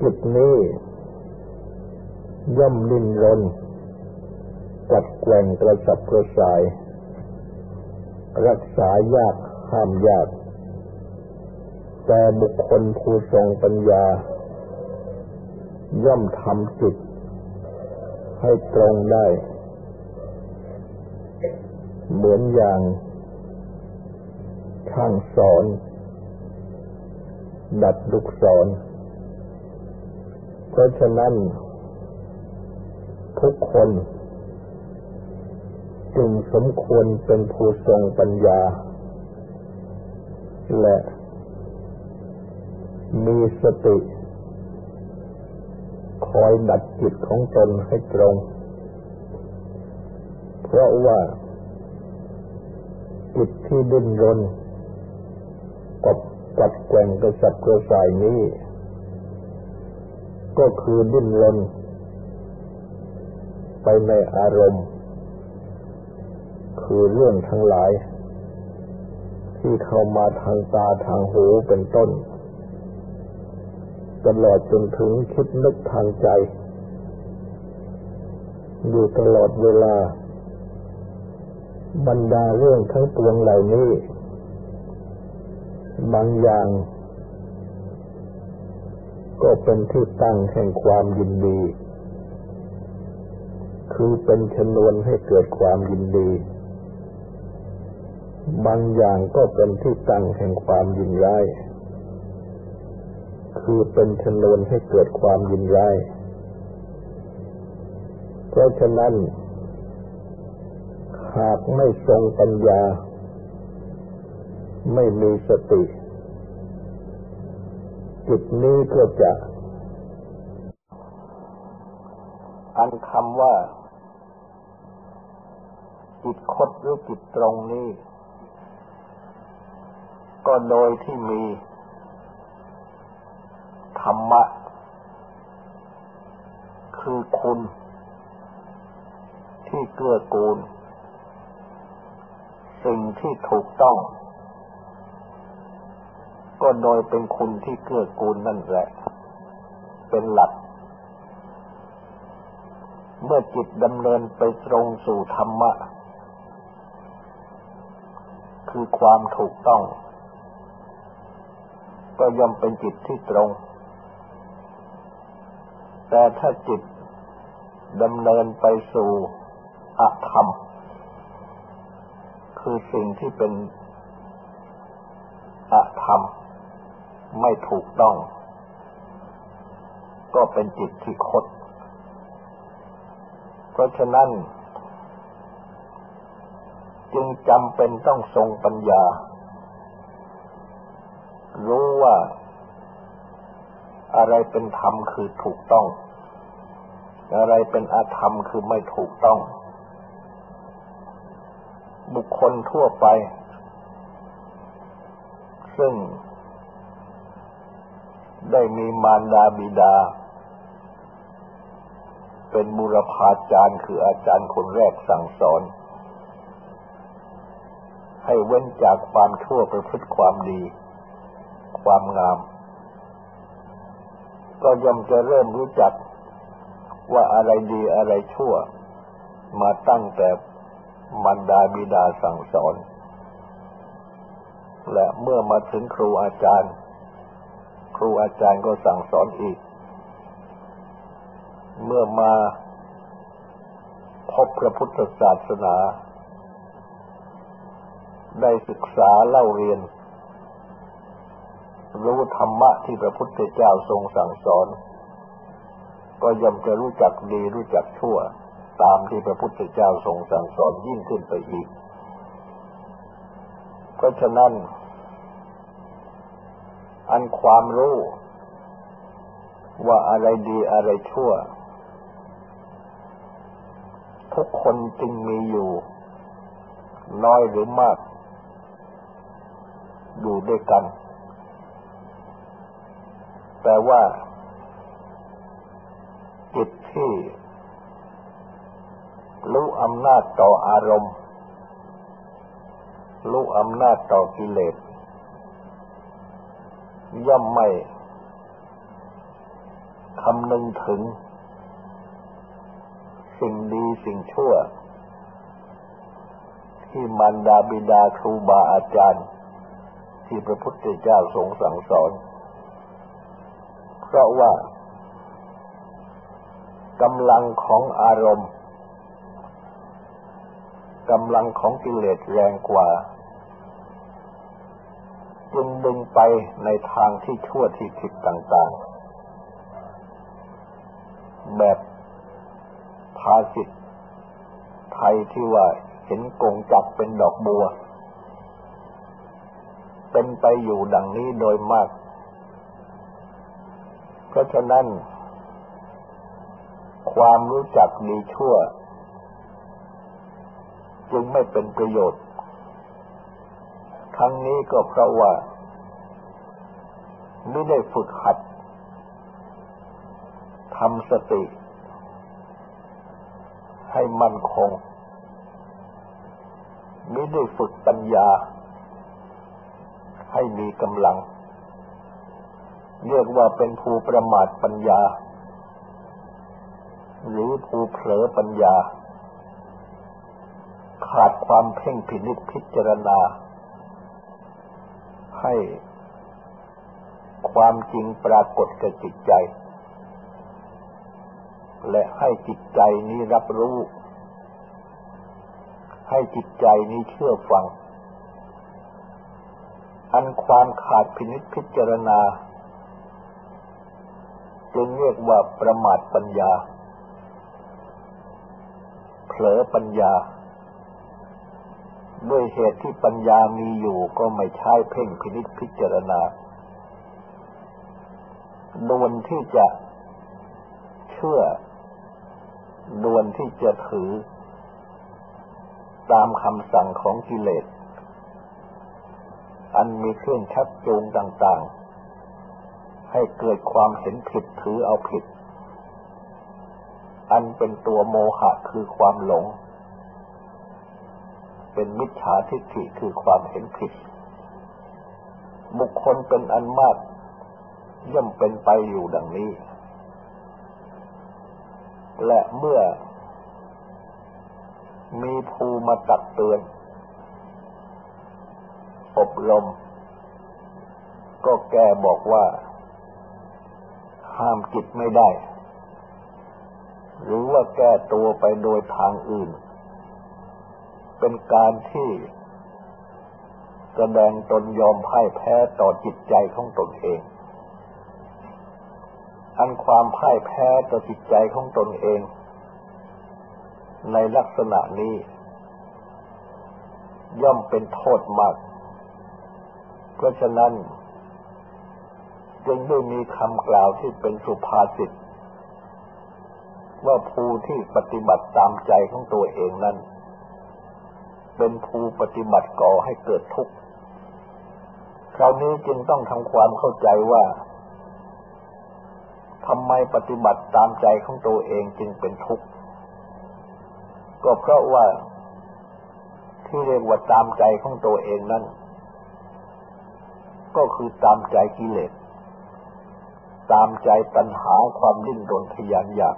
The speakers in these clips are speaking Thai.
จิตนี้ ย่อมลิ้นรนกัดแกว่งกระสับกระส่าย รักษายากห้ามยาก แต่บุคคลผู้ทรงปัญญา ย่อมทำจิต ให้ตรงได้ เหมือนอย่างช่างสอน ดัดลูกศร เพราะฉะนั้น ทุกคนจึงสมควรเป็นผู้ทรงปัญญา และมีสติ คอยดัดจิตของตนให้ตรง เพราะว่า จิตที่ดิ้นรนกับกัดแกว่งกระสับกระส่ายนี้ ก็คือดิ้นรนไปในอารมณ์ คือเรื่องทั้งหลาย ที่เข้ามาทางตาทางหูเป็นต้น ตลอดจนถึงคิดนึกทางใจ อยู่ตลอดเวลา บรรดาเรื่องทั้งปวงเหล่านี้ บางอย่าง ก็เป็นที่ตั้งแห่งความยินดี คือเป็นชนวนให้เกิดความยินดี บางอย่างก็เป็นที่ตั้งแห่งความยินร้าย คือเป็นชนวนให้เกิดความยินร้าย เพราะฉะนั้น หากไม่ทรงปัญญา ไม่มีสติ จิตนี้ก็จะ อันคำว่าจิตคดหรือจิตตรงนี้ ก็โดยที่มี ธรรมะ คือคุณ ที่เกื้อกูล สิ่งที่ถูกต้อง ก็โดยเป็นคุณที่เกื้อกูลนั่นแหละ เป็นหลัก เมื่อจิตดำเนินไปตรงสู่ธรรมะ คือความถูกต้อง ก็ย่อมเป็นจิตที่ตรง แต่ถ้าจิตดำเนินไปสู่อธรรม คือสิ่งที่เป็นอธรรม ไม่ถูกต้อง ก็เป็นจิตที่คด เพราะฉะนั้น จึงจำเป็นต้องทรงปัญญา รู้ว่า อะไรเป็นธรรมคือถูกต้อง อะไรเป็นอาธรรมคือไม่ถูกต้อง บุคคลทั่วไป ซึ่ง ได้มีมารดาบิดา เป็นบุรพาจารย์คืออาจารย์คนแรกสั่งสอน ให้เว้นจากความชั่วประพฤติความดี ความงาม ก็ย่อมจะเริ่มรู้จักว่าอะไรดีอะไรชั่ว มาตั้งแต่มารดาบิดาสั่งสอน และเมื่อมาถึงครูอาจารย์ รูอาจารย์ก็สั่งสอนอีก เมื่อมาพบพระพุทธศาสนา ได้ศึกษาเล่าเรียน รู้ธรรมะที่พระพุทธเจ้าทรงสั่งสอน ก็ย่อมจะรู้จักดีรู้จักชั่ว ตามที่พระพุทธเจ้าทรงสั่งสอนยิ่งขึ้นไปอีก เพราะฉะนั้น อันความรู้ ว่าอะไรดีอะไรชั่ว ทุกคนจึงมีอยู่ น้อยหรือมาก อยู่ด้วยกัน แต่ว่าจิตที่รู้อำนาจต่ออารมณ์รู้อำนาจต่อกิเลส ย่อมไม่คำนึงถึง สิ่งดีสิ่งชั่ว ที่มารดาบิดาครูบาอาจารย์ ที่พระพุทธเจ้าทรงสั่งสอน เพราะว่ากำลังของอารมณ์กำลังของกิเลสแรงกว่า จึงดึงไปในทางที่ชั่วที่ผิดต่างๆ แบบภาษิตไทยที่ว่าเห็นกงจักเป็นดอกบัว เป็นไปอยู่ดังนี้โดยมาก เพราะฉะนั้น ความรู้จักดีชั่ว จึงไม่เป็นประโยชน์ ทั้งนี้ก็เพราะว่าไม่ได้ฝึกหัดทำสติ ให้มั่นคงไมิได้ฝึกปัญญา ให้มีกำลัง เรียกว่าเป็นภูประมาทปัญญา หรือภูเผลอปัญญา ขาดความเพ่งพินิจพิจารณา ให้ความจริงปรากฏกับจิตใจ และให้จิตใจนี้รับรู้ ให้จิตใจนี้เชื่อฟัง อันความขาดพินิจพิจารณาจึงเรียกว่าประมาทปัญญา เผลอปัญญา ด้วยเหตุที่ปัญญามีอยู่ก็ไม่ใช่เพ่งพินิจพิจารณานวนที่จะเชื่อดวนที่จะถือ ตามคำสั่งของกิเลส อันมีเครื่องชักจูงต่างๆ ให้เกิดความเห็นผิดถือเอาผิด อันเป็นตัวโมหะคือความหลง เป็นมิจฉาทิฏฐิคือความเห็นผิด บุคคลเป็นอันมาก ย่อมเป็นไปอยู่ดังนี้ และเมื่อ มีภูมาตักเตือน อบรม ก็แกบอกว่า ห้ามจิตไม่ได้ หรือว่าแก้ตัวไปโดยทางอื่น เป็นการที่แสดงตนยอมพ่ายแพ้ต่อจิตใจของตนเอง อันความพ่ายแพ้ต่อจิตใจของตนเอง ในลักษณะนี้ ย่อมเป็นโทษมาก เพราะฉะนั้น จึงได้มีคำกล่าวที่เป็นสุภาษิตว่าภูที่ปฏิบัติตามใจของตัวเองนั้น เป็นภูปฏิบัติก่อให้เกิดทุกข์ คราวนี้จึงต้องทำความเข้าใจว่าทำไมปฏิบัติตามใจของตัวเองจึงเป็นทุกข์ ก็เพราะว่าที่เรียกว่าตามใจของตัวเองนั้น ก็คือตามใจกิเลส ตามใจตัณหาความดิ้นรนทยานอยาก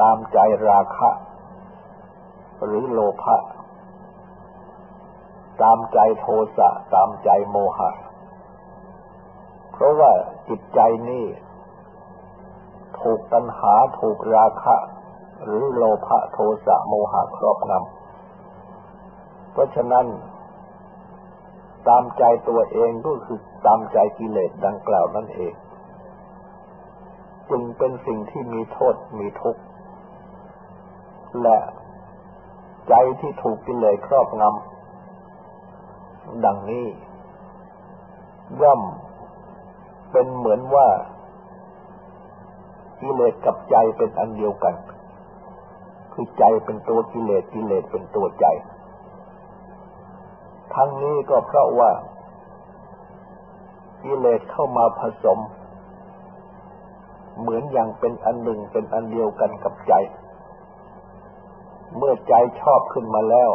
ตามใจราคะ หรือโลภะตามใจโทสะตามใจโมหะ เพราะว่าจิตใจนี่ถูกตัณหาถูกราคะ หรือโลภะโทสะโมหะครอบงำเพราะฉะนั้น ตามใจตัวเองก็คือตามใจกิเลสดังกล่าวนั่นเอง จึงเป็นสิ่งที่มีโทษมีทุกข์และ ใจที่ถูกกิเลสครอบงำดังนี้ ย่อมเป็นเหมือนว่ากิเลสกับใจเป็นอันเดียวกัน คือใจเป็นตัวกิเลสกิเลสเป็นตัวใจ ทั้งนี้ก็เพราะว่ากิเลสเข้ามาผสม เหมือนอย่างเป็นอันหนึ่งเป็นอันเดียวกันกับใจ เมื่อใจชอบขึ้นมาแล้ว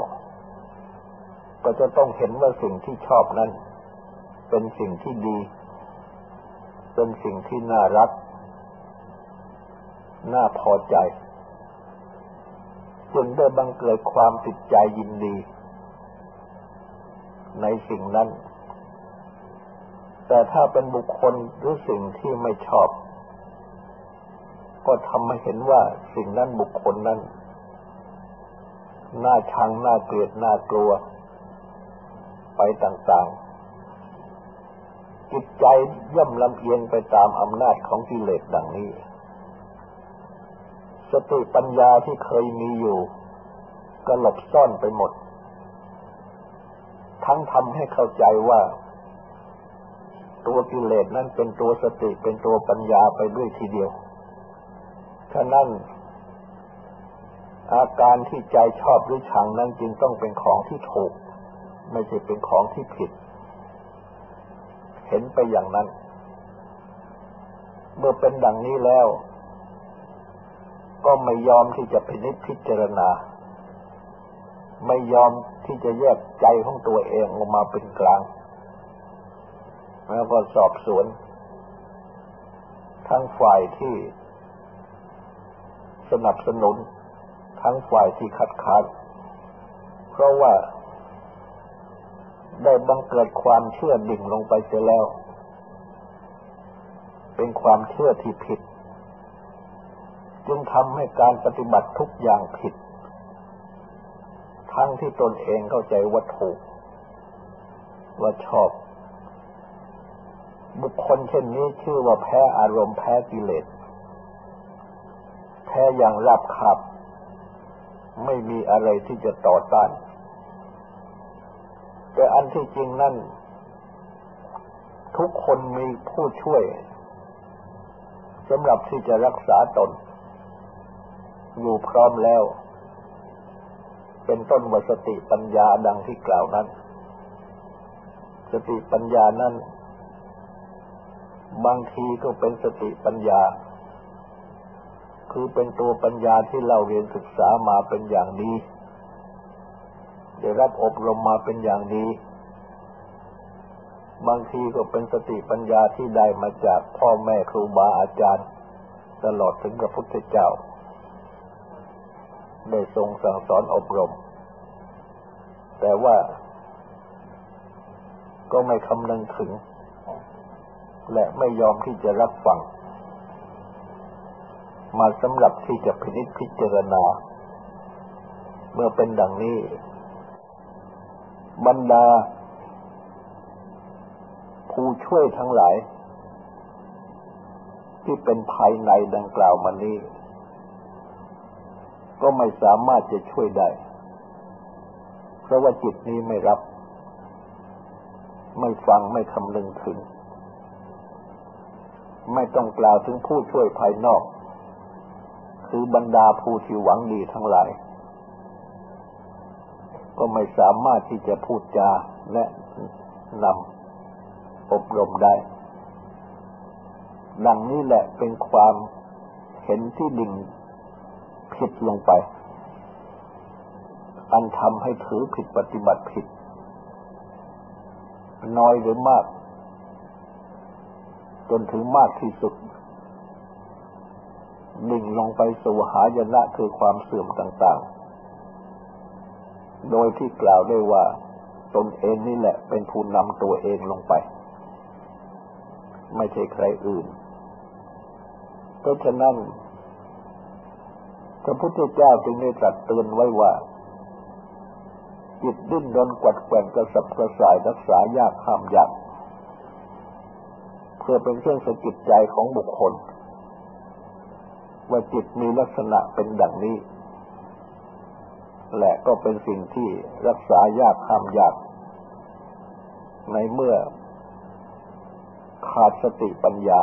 ก็จะต้องเห็นว่าสิ่งที่ชอบนั้น เป็นสิ่งที่ดี เป็นสิ่งที่น่ารัก น่าพอใจจึงได้บังเกิดความติดใจยินดี ในสิ่งนั้น แต่ถ้าเป็นบุคคลหรือสิ่งที่ไม่ชอบ ก็ทำให้เห็นว่าสิ่งนั้นบุคคลนั้น น่าชังน่าเกลียดน่ากลัว ไปต่างๆ จิตใจย่อมลำเอียงไปตามอำนาจของกิเลสดังนี้ สติปัญญาที่เคยมีอยู่ ก็หลบซ่อนไปหมด ทั้งทำให้เข้าใจว่า ตัวกิเลสนั้นเป็นตัวสติเป็นตัวปัญญาไปด้วยทีเดียว ฉะนั้น อาการที่ใจชอบหรือชังนั้นจึงต้องเป็นของที่ถูก ไม่ใช่เป็นของที่ผิด เห็นไปอย่างนั้น เมื่อเป็นดังนี้แล้ว ก็ไม่ยอมที่จะพินิจพิจารณา ไม่ยอมที่จะแยกใจของตัวเองออกมาเป็นกลาง แล้วก็สอบสวน ทั้งฝ่ายที่สนับสนุน ทั้งฝ่ายที่ขัดขานเพราะว่า ได้บังเกิดความเชื่อดิ่งลงไปเสียแล้ว เป็นความเชื่อที่ผิด จึงทำให้การปฏิบัติทุกอย่างผิด ทั้งที่ตนเองเข้าใจว่าถูก ว่าชอบ บุคคลเช่นนี้ชื่อว่าแพ้อารมณ์แพ้กิเลสแพ้อย่างรับขับ ไม่มีอะไรที่จะต่อต้าน แต่อันที่จริงนั่น ทุกคนมีผู้ช่วยสำหรับที่จะรักษาตน อยู่พร้อมแล้ว เป็นต้นวสติปัญญาดังที่กล่าวนั้น สติปัญญานั้น บางทีก็เป็นสติปัญญา คือเป็นตัวปัญญาที่เราเรียนศึกษามาเป็นอย่างดีได้รับอบรมมาเป็นอย่างดีบางทีก็เป็นสติปัญญาที่ได้มาจากพ่อแม่ครูบาอาจารย์ ตลอดถึงพระพุทธเจ้า ได้ทรงสั่งสอนอบรม แต่ว่าก็ไม่คำนึงถึง และไม่ยอมที่จะรับฟัง มาสำหรับที่จะพินิจพิจารณา เมื่อเป็นดังนี้ บรรดา ผู้ช่วยทั้งหลาย ที่เป็นภายในดังกล่าวมานี้ ก็ไม่สามารถจะช่วยได้ เพราะว่าจิตนี้ไม่รับ ไม่ฟังไม่คำนึงถึง ไม่ต้องกล่าวถึงผู้ช่วยภายนอก คือบรรดาผู้ที่หวังดีทั้งหลาย ก็ไม่สามารถที่จะพูดจาและนำอบรมได้ ดังนี้แหละเป็นความเห็นที่ดิ่งผิดลงไป อันทำให้ถือผิดปฏิบัติผิด น้อยหรือมาก จนถึงมากที่สุด ดิ่งลงไปสู่หายนะคือความเสื่อมต่างๆ โดยที่กล่าวได้ว่าตนเองนี่แหละเป็นผู้นำตัวเองลงไป ไม่ใช่ใครอื่น เพราะฉะนั้นพระพุทธเจ้าจึงได้ตรัสเตือนไว้ว่าจิตดิ้นรนกวัดแกว่งกระสับกระส่ายรักษายากห้ามยากเพื่อเป็นเครื่องสะกิดใจของบุคคล ว่าจิตมีลักษณะเป็นดังนี้ และก็เป็นสิ่งที่รักษายากห้ามยาก ในเมื่อขาดสติปัญญา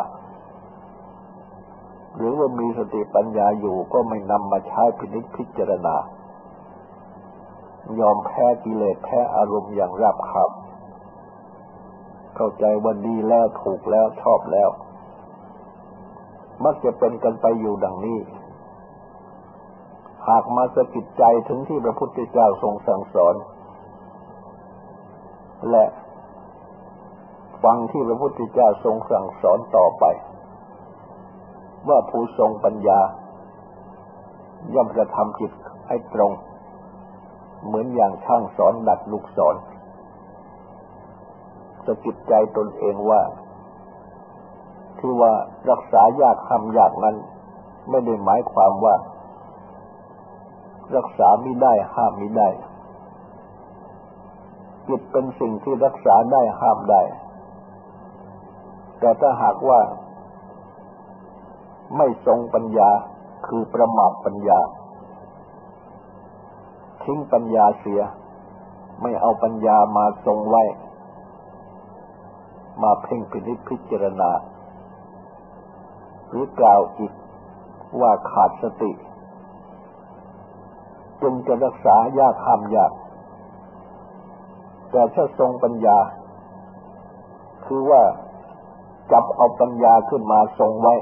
หรือว่ามีสติปัญญาอยู่ก็ไม่นำมาใช้พินิจพิจารณา ยอมแพ้กิเลสแพ้อารมณ์อย่างราบคาบเข้าใจว่าดีแล้วถูกแล้วชอบแล้ว มักจะเป็นกันไปอยู่ดังนี้ หากมาสะกิดใจถึงที่พระพุทธเจ้าทรงสั่งสอน และฟังที่พระพุทธเจ้าทรงสั่งสอนต่อไป ว่าผู้ทรงปัญญา ย่อมจะทำจิตให้ตรง เหมือนอย่างช่างสอนดัดลูกศรสะกิดใจตนเองว่า ที่ว่ารักษายากทำยากนั้น ไม่ได้หมายความว่า รักษาไม่ได้ห้ามไม่ได้จิตเป็นสิ่งที่รักษาได้ห้ามได้ แต่ถ้าหากว่า ไม่ทรงปัญญาคือประมาทปัญญา ทิ้งปัญญาเสีย ไม่เอาปัญญามาทรงไว้ มาเพ่งพินิจพิจารณา หรือกล่าวอีกว่าขาดสติ จึงจะรักษายากห้ามยาก แต่ถ้าทรงปัญญา คือว่าจับเอาปัญญาขึ้นมาทรงไว้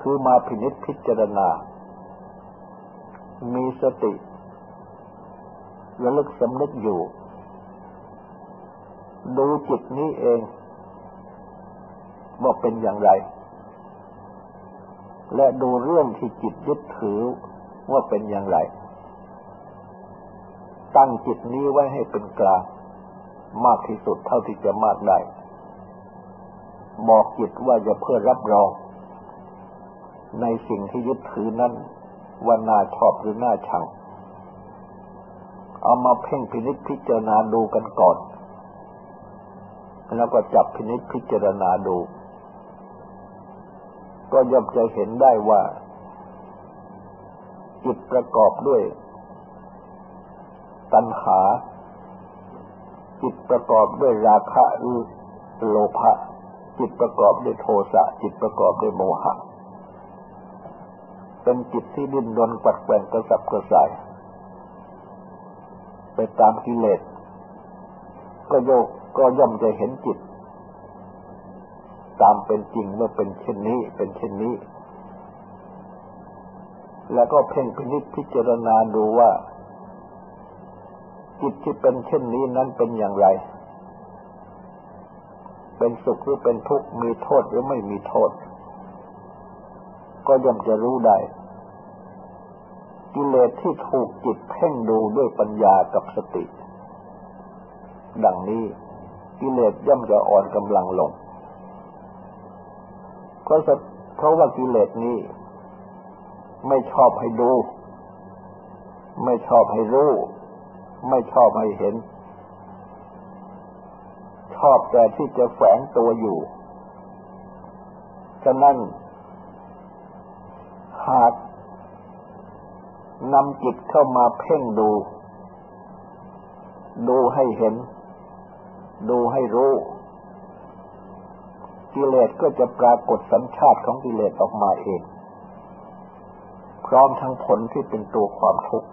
คือมาพินิจพิจารณา มีสติระลึกสำนึกอยู่ ดูจิตนี้เอง ว่าเป็นอย่างไร และดูเรื่องที่จิตยึดถือว่าเป็นอย่างไร ตั้งจิตนี้ไว้ให้เป็นกลาง มากที่สุดเท่าที่จะมากได้ บอกจิตว่าจะเพื่อรับรอง ในสิ่งที่ยึดถือนั้นว่าน่าชอบหรือน่าชัง เอามาเพ่งพินิจพิจารณาดูกันก่อน แล้วก็จับพินิจพิจารณาดู ก็ย่อมจะเห็นได้ว่าจิตประกอบด้วย ตัณหา จิตประกอบด้วยราคะหรือโลภะจิตประกอบด้วยโทสะจิตประกอบด้วยโมหะ เป็นจิตที่ดิ้นรนปัดแกว่งกระสับกระส่าย ไปตามกิเลสก็โยกก็ย่อมจะเห็นจิต ตามเป็นจริงว่าเป็นเช่นนี้ เป็นเช่นนี้ แล้วก็เพ่งพินิจพิจารณาดูว่า จิตที่เป็นเช่นนี้นั้นเป็นอย่างไร เป็นสุขหรือเป็นทุกข์มีโทษหรือไม่มีโทษ ก็ย่อมจะรู้ได้กิเลสที่ถูกจิตเพ่งดูด้วยปัญญากับสติ ดังนี้กิเลสย่อมจะอ่อนกำลังลง ก็เพราะว่ากิเลสนี้ ไม่ชอบให้ดู ไม่ชอบให้รู้ ไม่ชอบให้เห็น ชอบแต่ที่จะแฝงตัวอยู่ ฉะนั้น หากนำจิตเข้ามาเพ่งดู ดูให้เห็น ดูให้รู้ กิเลสก็จะปรากฏสัญชาติของกิเลสออกมาเอง พร้อมทั้งผลที่เป็นตัวความทุกข์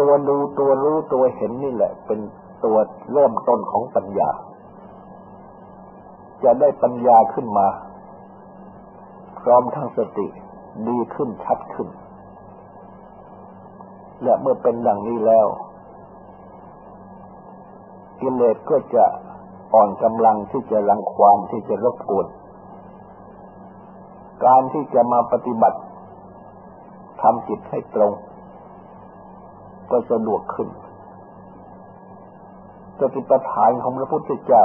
ตัวดูตัวรู้ตัวเห็นนี่แหละ เป็นตัวเริ่มต้นของปัญญา จะได้ปัญญาขึ้นมา พร้อมทั้งสติดีขึ้นชัดขึ้น และเมื่อเป็นดังนี้แล้วกิเลสก็จะ อ่อนกำลังที่จะรังควานที่จะรบกวนการที่จะมาปฏิบัติทำจิตให้ตรง ก็สะดวกขึ้นสติปัฏฐานของพระพุทธเจ้า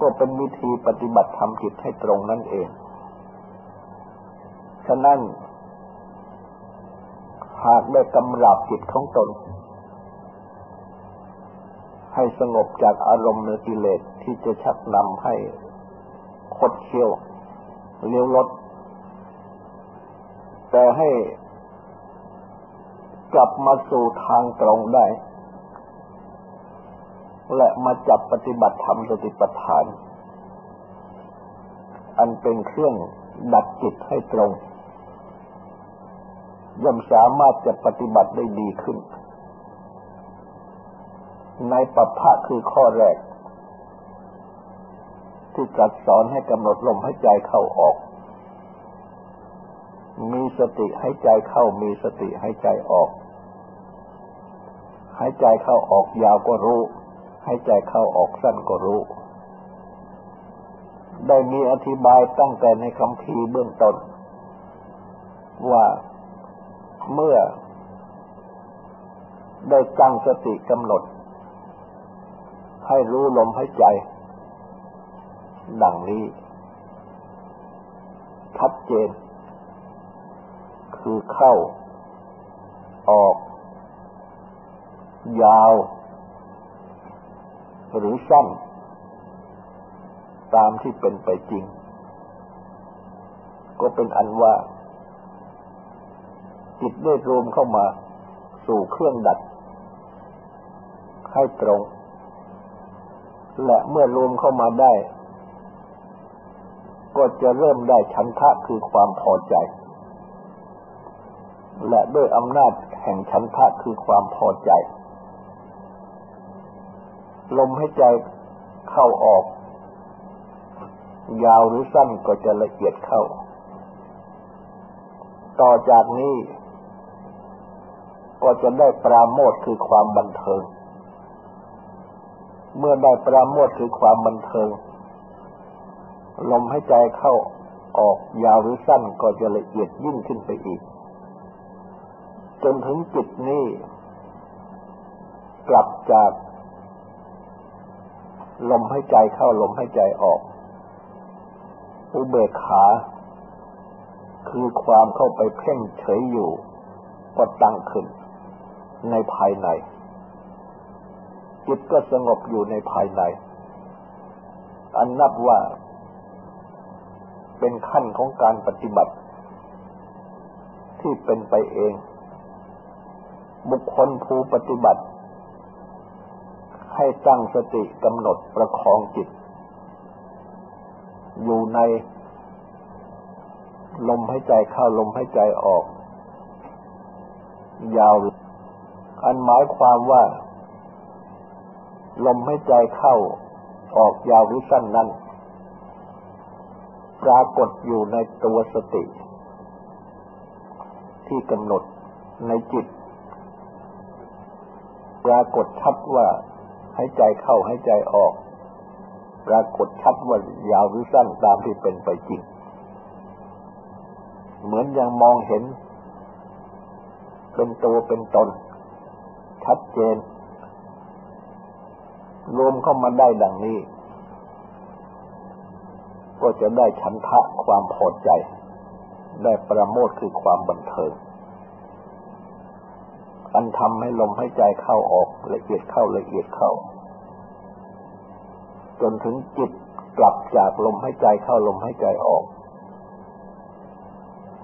ก็เป็นวิธีปฏิบัติทำจิตให้ตรงนั่นเอง ฉะนั้น หากได้กำราบจิตของตน ให้สงบจากอารมณ์เนื้อกิเลสที่จะชักนำให้คดเคี้ยวเลี้ยวลด แต่ให้กลับมาสู่ทางตรงได้ และมาจับปฏิบัติธรรมสติปัฏฐาน อันเป็นเครื่องดัดจิตให้ตรงย่อมสามารถจะปฏิบัติได้ดีขึ้น ในปัปพะคือข้อแรก ที่จัดสอนให้กำหนดลมให้ใจเข้าออก มีสติให้ใจเข้ามีสติให้ใจออกหายใจเข้าออกยาวก็รู้หายใจเข้าออกสั้นก็รู้ ได้มีอธิบายตั้งแต่ในคำพีเบื้องต้น ว่าเมื่อได้ตั้งสติกำหนด ให้รู้ลมหายใจ ดังนี้ชัดเจน คือเข้า ออก ยาว หรือสั้น ตามที่เป็นไปจริง ก็เป็นอันว่า จิตได้รวมเข้ามา สู่เครื่องดัด ให้ตรง และเมื่อรวมเข้ามาได้ ก็จะเริ่มได้ชันทะคือความพอใจ และด้วยอำนาจแห่งฉันทะคือความพอใจ ลมให้ใจเข้าออก ยาวหรือสั้นก็จะละเอียดเข้า ต่อจากนี้ ก็จะได้ปราโมทคือความบันเทิง เมื่อได้ปราโมทคือความบันเทิง ลมให้ใจเข้าออกยาวหรือสั้นก็จะละเอียดยิ่งขึ้นไปอีก จนถึงจุดนี้ กลับจาก ลมให้ใจเข้าลมให้ใจออก อุเบกขา คือความเข้าไปเพ่งเฉยอยู่ก็ตั้งขึ้นในภายใน จิตก็สงบอยู่ในภายใน อันนับว่า เป็นขั้นของการปฏิบัติ ที่เป็นไปเอง บุคคลผู้ปฏิบัติ ให้ตั้งสติกำหนดประคองจิต อยู่ใน ลมหายใจเข้าลมหายใจออก ยาว อันหมายความว่า ลมหายใจเข้าออกยาวหรือสั้นนั้น ปรากฏอยู่ในตัวสติ ที่กำหนดในจิต ปรากฏชัดว่าหายใจเข้าหายใจออก ปรากฏชัดว่ายาวหรือสั้นตามที่เป็นไปจริง เหมือนยังมองเห็น เป็นตัวเป็นตน ชัดเจน รวมเข้ามาได้ดังนี้ ก็จะได้ชันทะความพอใจ ได้ประโมทคือความบันเทิงอันทำให้ลมหายใจเข้าออกละเอียดเข้าละเอียดเข้า จนถึงจิตกลับจากลมหายใจเข้าลมหายใจออก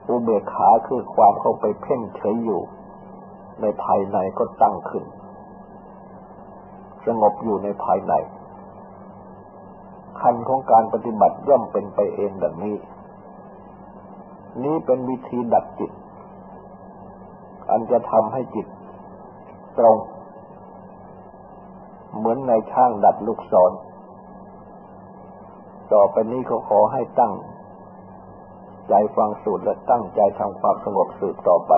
อุเบกขาคือความเข้าไปเพ่งเฉยอยู่ ในภายในก็ตั้งขึ้น สงบอยู่ในภายในขั้นของการปฏิบัติย่อมเป็นไปเองดังนี้ นี้เป็นวิธีดัดจิต อันจะทำให้จิต ตรง เหมือนในช่างดัดลูกศร ต่อไปนี้เขาขอให้ตั้ง ใจฟังสูตรและตั้งใจทำความสงบสืบต่อไป